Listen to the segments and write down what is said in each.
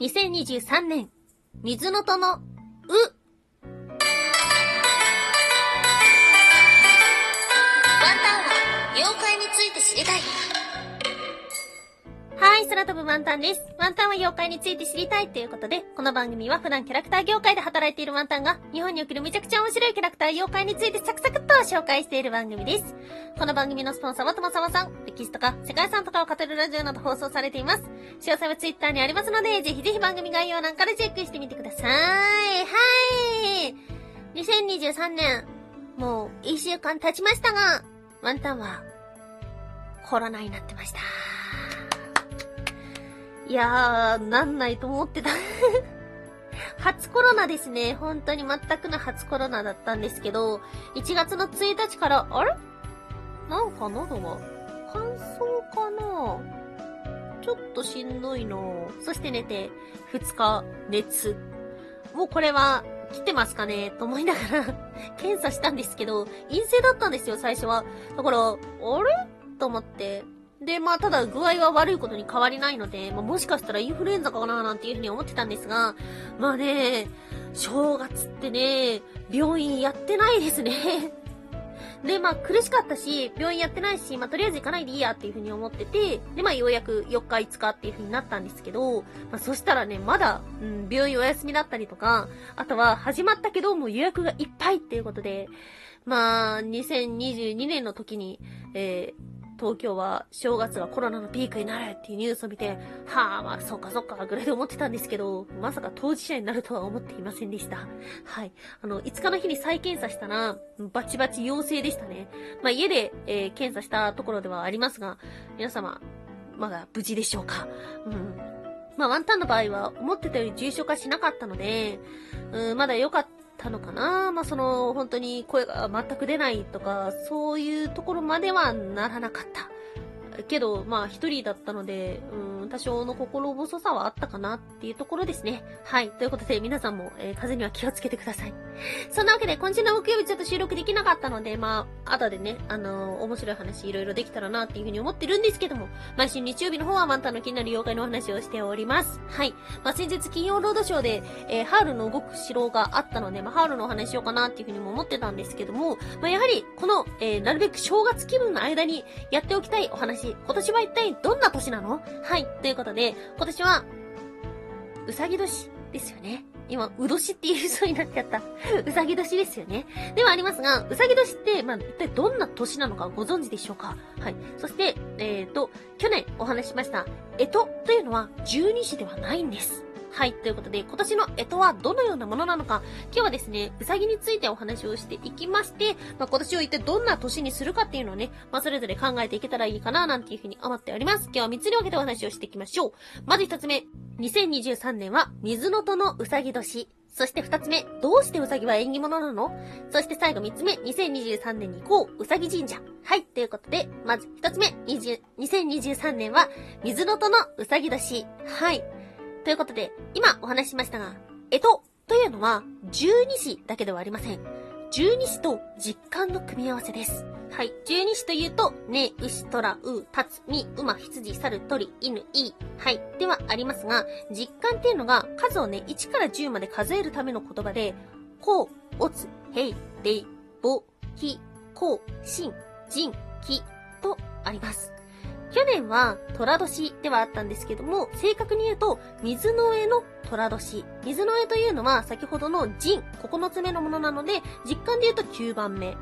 2023年、水の戸の、う。ワンタンは、妖怪について知りたい。はい、空飛ぶワンタンです。ワンタンは妖怪について知りたいということで、この番組は普段キャラクター業界で働いているワンタンが、日本におけるめちゃくちゃ面白いキャラクター妖怪についてサクサクっと紹介している番組です。この番組のスポンサーはともさまさん、歴史とか世界遺産とかを語るラジオなど放送されています。詳細はツイッターにありますので、ぜひぜひ番組概要欄からチェックしてみてください。はい。2023年、もう一週間経ちましたが、ワンタンはコロナになってました。いやー、なんないと思ってた。初コロナですね。本当に全くの初コロナだったんですけど、1月の1日から、あれ？なんか喉が乾燥かな？ちょっとしんどいの。そして寝て、2日、熱。もうこれは、来てますかね？と思いながら、検査したんですけど、陰性だったんですよ、最初は。だから、あれ？と思って。で、まあ、ただ具合は悪いことに変わりないので、まあ、もしかしたらインフルエンザかななんていうふうに思ってたんですが、まあね、正月ってね、病院やってないですね。で、まあ苦しかったし、病院やってないし、まあとりあえず行かないでいいやっていうふうに思ってて、で、まあようやく4日5日っていうふうになったんですけど、まあそしたらね、まだ、うん、病院お休みだったりとか、あとは始まったけどもう予約がいっぱいっていうことで、まあ、2022年の時に、えー東京は正月がコロナのピークになるっていうニュースを見て、はあ、まあ、そっかそっか、ぐらいで思ってたんですけど、まさか当事者になるとは思っていませんでした。はい。あの、5日の日に再検査したら、バチバチ陽性でしたね。まあ、家で、えー検査したところではありますが、皆様、まだ無事でしょうか？うん。まあ、ワンタンの場合は、思ってたより重症化しなかったので、うん、まだ良かったたのかな？まあ、その、本当に声が全く出ないとか、そういうところまではならなかった。けど、まあ、一人だったので、うん、多少の心細さはあったかなっていうところですね。はい。ということで、皆さんも、えー風には気をつけてください。そんなわけで、今週の木曜日ちょっと収録できなかったので、まあ、後でね、あのー面白い話いろいろできたらなっていうふうに思ってるんですけども、毎週日曜日の方はマンタの気になる妖怪のお話をしております。はい。まあ、先日金曜ロードショーで、えーハウルの動く城があったので、まあ、ハウルのお話しようかなっていうふうにも思ってたんですけども、まあ、やはり、この、えーなるべく正月気分の間にやっておきたいお話、今年は一体どんな年なの？はい。ということで、今年は、うさぎ年ですよね。今、うどしって言いそうになっちゃった。うさぎ年ですよね。ではありますが、うさぎ年って、まあ、一体どんな年なのかご存知でしょうか？はい。そして、えっ、と、去年お話ししました、えとというのは十二支ではないんです。はい。ということで、今年の干支はどのようなものなのか、今日はですね、うさぎについてお話をしていきまして、まあ、今年を一体どんな年にするかっていうのをね、まあ、それぞれ考えていけたらいいかな、なんていうふうに思っております。今日は3つに分けてお話をしていきましょう。まず1つ目、2023年は水の戸のうさぎ年。そして2つ目、どうしてうさぎは縁起物なの？そして最後3つ目、2023年に行こう、うさぎ神社。はい、ということで、まず1つ目、20 2023年は水の戸のうさぎ年。はい。ということで、今お話ししましたが、干支というのは十二支だけではありません。十二支と実感の組み合わせです。はい。十二支というと、ね、牛、虎、う、たつ、み、馬、羊、猿、鳥、犬、いぬい。はい。ではありますが、実感っていうのが数をね、1から10まで数えるための言葉で、こう、おつ、へい、れい、ぼ、き、こう、しん、じん、き、とあります。去年は虎年ではあったんですけども、正確に言うと、水の上の虎年。水の上というのは先ほどの陣、9つ目のものなので、実感で言うと9番目。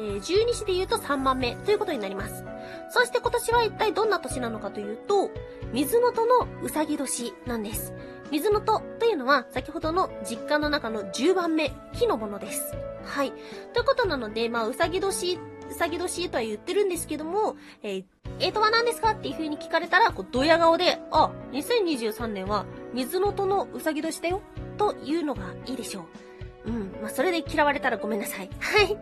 えー、十二支で言うと3番目ということになります。そして今年は一体どんな年なのかというと、水の戸のうさぎ年なんです。水の戸というのは先ほどの実感の中の10番目、木のものです。はい。ということなので、まあ、うさぎ年、うさぎ年とは言ってるんですけども、えー、えとは何ですかっていう風に聞かれたら、こう、ドヤ顔で、あ、2023年は水の戸のうさぎ年だよ、というのがいいでしょう。うん。まあ、それで嫌われたらごめんなさい。はい。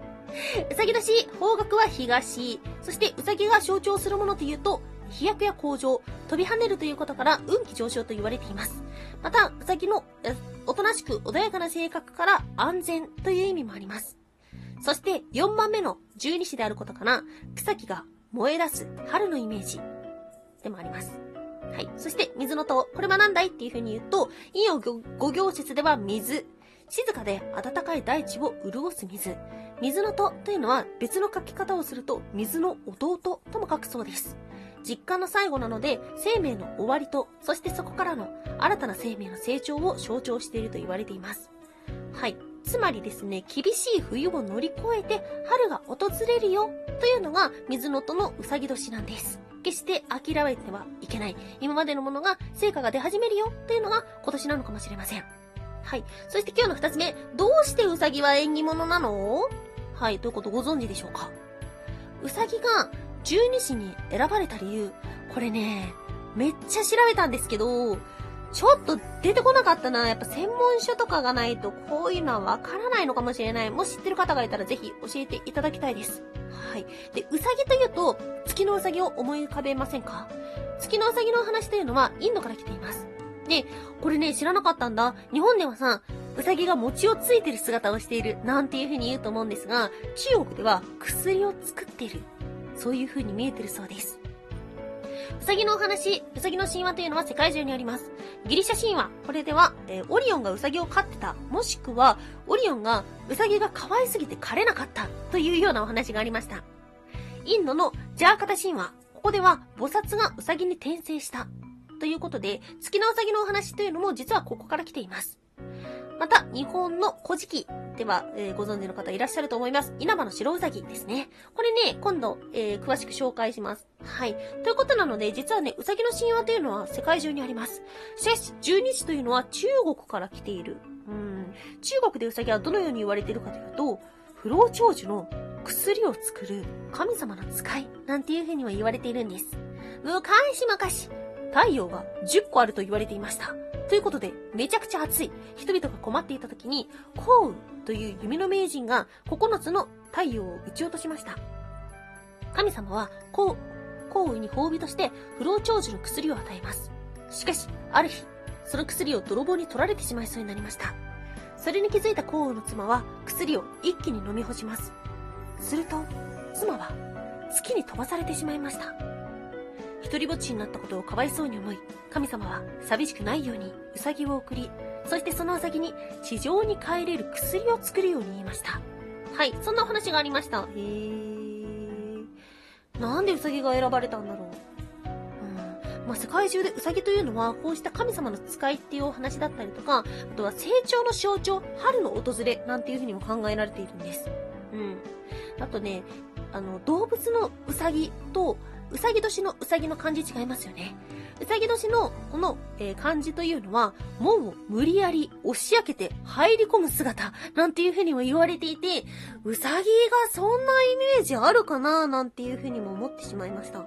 うさぎ年、方角は東。そして、うさぎが象徴するものというと、飛躍や向上、飛び跳ねるということから運気上昇と言われています。また、うさぎの、えおとなしく穏やかな性格から安全という意味もあります。そして、4番目の十二支であることから、草木が燃え出す春のイメージでもあります。はい。そして、水の塔。これは何だいっていう風に言うと、陰陽五行説では水。静かで暖かい大地を潤す水。水の戸というのは別の書き方をすると水の弟とも書くそうです。実感の最後なので生命の終わりと、そしてそこからの新たな生命の成長を象徴していると言われています。つまりですね、厳しい冬を乗り越えて春が訪れるよというのが水の戸のうさぎ年なんです。決して諦めてはいけない。今までのものが成果が出始めるよというのが今年なのかもしれません。はい。そして今日の二つ目。どうしてウサギは縁起物なの？はい。ということご存知でしょうか？ウサギが十二支に選ばれた理由。これね、めっちゃ調べたんですけど、ちょっと出てこなかったな。やっぱ専門書とかがないとこういうのはわからないのかもしれない。もし知ってる方がいたらぜひ教えていただきたいです。はい。で、うさぎというと、月のうさぎを思い浮かべませんか？月のうさぎの話というのはインドから来ています。で、これね、知らなかったんだ。日本ではさ、うさぎが餅をついてる姿をしている、なんていう風に言うと思うんですが、中国では薬を作っている。そういう風に見えてるそうです。うさぎのお話、うさぎの神話というのは世界中にあります。ギリシャ神話、これでは、えー、オリオンがうさぎを飼ってた、もしくは、オリオンがうさぎが可愛すぎて飼れなかったというようなお話がありました。インドのジャーカタ神話、ここでは菩薩がうさぎに転生したということで、月のうさぎのお話というのも実はここから来ています。また、日本の古事記では、えー、ご存知の方いらっしゃると思います。稲葉の白うさぎですね。これね、今度、えー、詳しく紹介します。はい。ということなので、実はね、うさぎの神話というのは世界中にあります。しかし、十二支というのは中国から来ている。うん。中国でうさぎはどのように言われているかというと、不老長寿の薬を作る神様の使いなんていう風には言われているんです。昔々、太陽が10個あると言われていました。ということで、めちゃくちゃ暑い。人々が困っていた時に、幸運という夢の名人が9つの太陽を撃ち落としました。神様は、幸運に褒美として不老長寿の薬を与えます。しかし、ある日、その薬を泥棒に取られてしまいそうになりました。それに気づいた幸運の妻は薬を一気に飲み干します。すると、妻は月に飛ばされてしまいました。一人ぼっちになったことをかわいそうに思い、神様は寂しくないようにウサギを送り、そしてそのウサギに地上に帰れる薬を作るように言いました。はい、そんなお話がありました。へー。なんでウサギが選ばれたんだろう。うん。まあ、世界中でウサギというのは、こうした神様の使いっていうお話だったりとか、あとは成長の象徴、春の訪れなんていうふうにも考えられているんです。うん。あとね、あの、動物のウサギと、うさぎ年のうさぎの漢字違いますよね。うさぎ年のこの、えー、漢字というのは、門を無理やり押し開けて入り込む姿なんていうふうにも言われていて、うさぎがそんなイメージあるかななんていうふうにも思ってしまいました。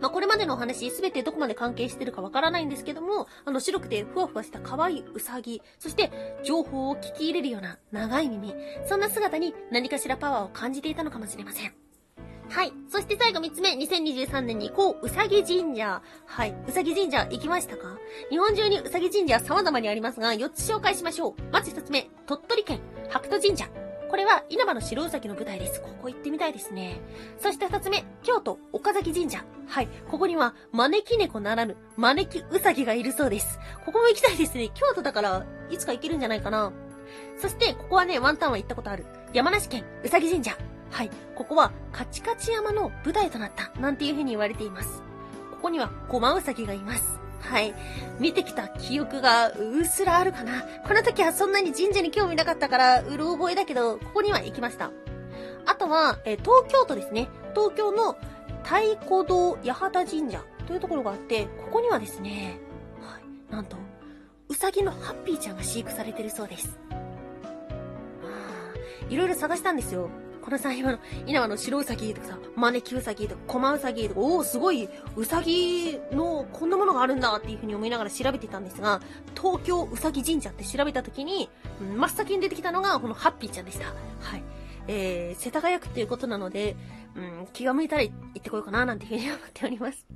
まあ、これまでのお話、すべてどこまで関係してるかわからないんですけども、あの、白くてふわふわした可愛いうさぎ、そして、情報を聞き入れるような長い耳、そんな姿に何かしらパワーを感じていたのかもしれません。はい。そして最後3つ目、2023年に行こう、うさぎ神社。はい。うさぎ神社行きましたか？日本中にうさぎ神社様々にありますが、4つ紹介しましょう。まず1つ目、鳥取県、白土神社。これは稲葉の白うさぎの舞台です。ここ行ってみたいですね。そして2つ目、京都、岡崎神社。はい。ここには、招き猫ならぬ、招きうさぎがいるそうです。ここも行きたいですね。京都だから、いつか行けるんじゃないかな。そして、ここはね、ワンタンは行ったことある。山梨県、うさぎ神社。はい。ここは、カチカチ山の舞台となった、なんていう風に言われています。ここには、コマウサギがいます。はい。見てきた記憶がうっすらあるかな。この時はそんなに神社に興味なかったから、うる覚えだけど、ここには行きました。あとは、え東京都ですね。東京の太鼓堂八幡神社というところがあって、ここにはですね、はい。なんと、うさぎのハッピーちゃんが飼育されてるそうです。いろいろ探したんですよ。このさ、今の、稲葉の白うさぎとかさ、招きうさぎとか、コマうさぎとか、おお、すごい、うさぎの、こんなものがあるんだっていうふうに思いながら調べてたんですが、東京うさぎ神社って調べた時に、真っ先に出てきたのが、このハッピーちゃんでした。はい。えー、世田谷区っていうことなので、うん、気が向いたら行ってこようかな、なんていうふうに思っております。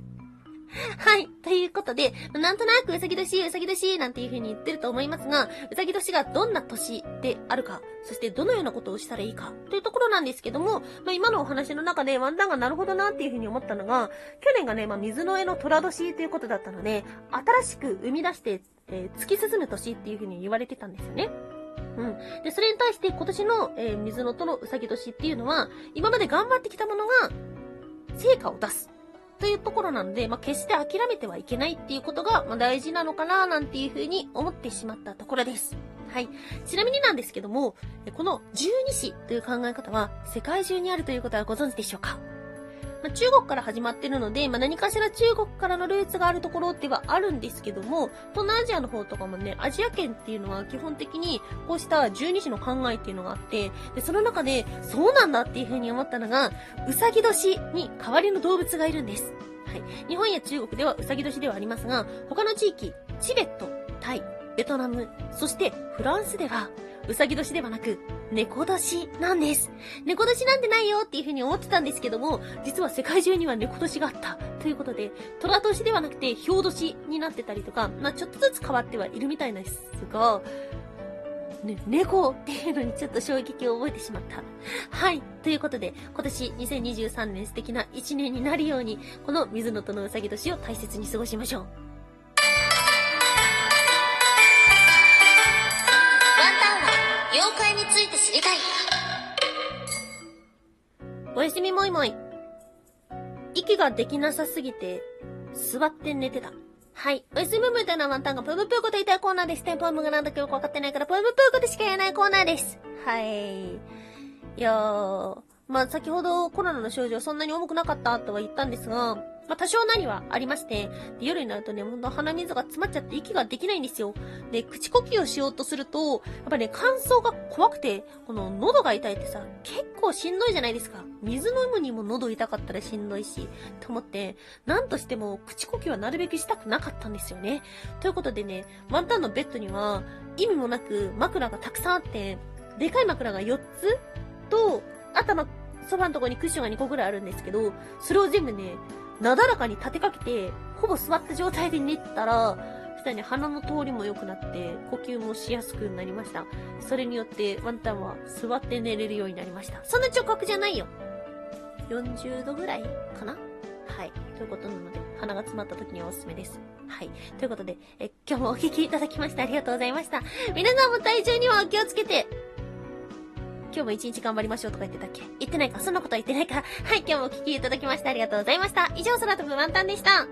はい。ということで、なんとなくうさぎ年、うさぎ年なんていう風に言ってると思いますが、うさぎ年がどんな年であるか、そしてどのようなことをしたらいいか、というところなんですけども、まあ、今のお話の中でワンダンがなるほどなっていう風に思ったのが、去年がね、まあ、水の上の虎年ということだったので、新しく生み出して、えー、突き進む年っていう風に言われてたんですよね。うん。で、それに対して今年の、えー、水のとのうさぎ年っていうのは、今まで頑張ってきたものが、成果を出す。というところなので、まあ、決して諦めてはいけないっていうことが、まあ、大事なのかな、なんていうふうに思ってしまったところです。はい。ちなみになんですけども、この十二支という考え方は世界中にあるということはご存知でしょうか？まあ、中国から始まってるので、まあ、何かしら中国からのルーツがあるところではあるんですけども、東南アジアの方とかもね、アジア圏っていうのは基本的にこうした十二支の考えっていうのがあって、で、その中で、そうなんだっていう風に思ったのが、うさぎ年に代わりの動物がいるんです。はい。日本や中国ではうさぎ年ではありますが、他の地域、チベット、タイ、ベトナム、そしてフランスでは、うさぎ年ではなく、猫年なんです。猫年なんてないよっていう風に思ってたんですけども、実は世界中には猫年があった。ということで、虎年ではなくて、氷年になってたりとか、まあちょっとずつ変わってはいるみたいなんですが、ね、猫っていうのにちょっと衝撃を覚えてしまった。はい。ということで、今年2023年素敵な一年になるように、この水のとのうさぎ年を大切に過ごしましょう。おやすみもいもい。息ができなさすぎて、座って寝てた。はい。おやすみもいというのはワンタンがぷむぷーこと言いたいコーナーです。テンポームがなんだかよくわかってないから、ぷむぷーことしか言えないコーナーです。はい。いやー、まあ先ほどコロナの症状そんなに重くなかったとは言ったんですが、まあ、多少何はありまして、で夜になるとね、ほんと鼻水が詰まっちゃって息ができないんですよ。で、口呼吸をしようとすると、やっぱね、乾燥が怖くて、この喉が痛いってさ、結構しんどいじゃないですか。水飲むにも喉痛かったらしんどいし、と思って、なんとしても口呼吸はなるべくしたくなかったんですよね。ということでね、ワンタンのベッドには、意味もなく枕がたくさんあって、でかい枕が4つと、頭、ソファのとこにクッションが2個ぐらいあるんですけど、それを全部ね、なだらかに立てかけて、ほぼ座った状態で寝たら、そしたらね、鼻の通りも良くなって、呼吸もしやすくなりました。それによって、ワンタンは座って寝れるようになりました。そんな直角じゃないよ。40度ぐらいかな？はい。ということなので、鼻が詰まった時にはおすすめです。はい。ということで、え、今日もお聴きいただきましてありがとうございました。皆さんも体調にはお気をつけて、今日も一日頑張りましょうとか言ってたっけ？言ってないかそんなことは言ってないかはい、今日もお聞きいただきましてありがとうございました。以上、空飛ぶワンタンでした。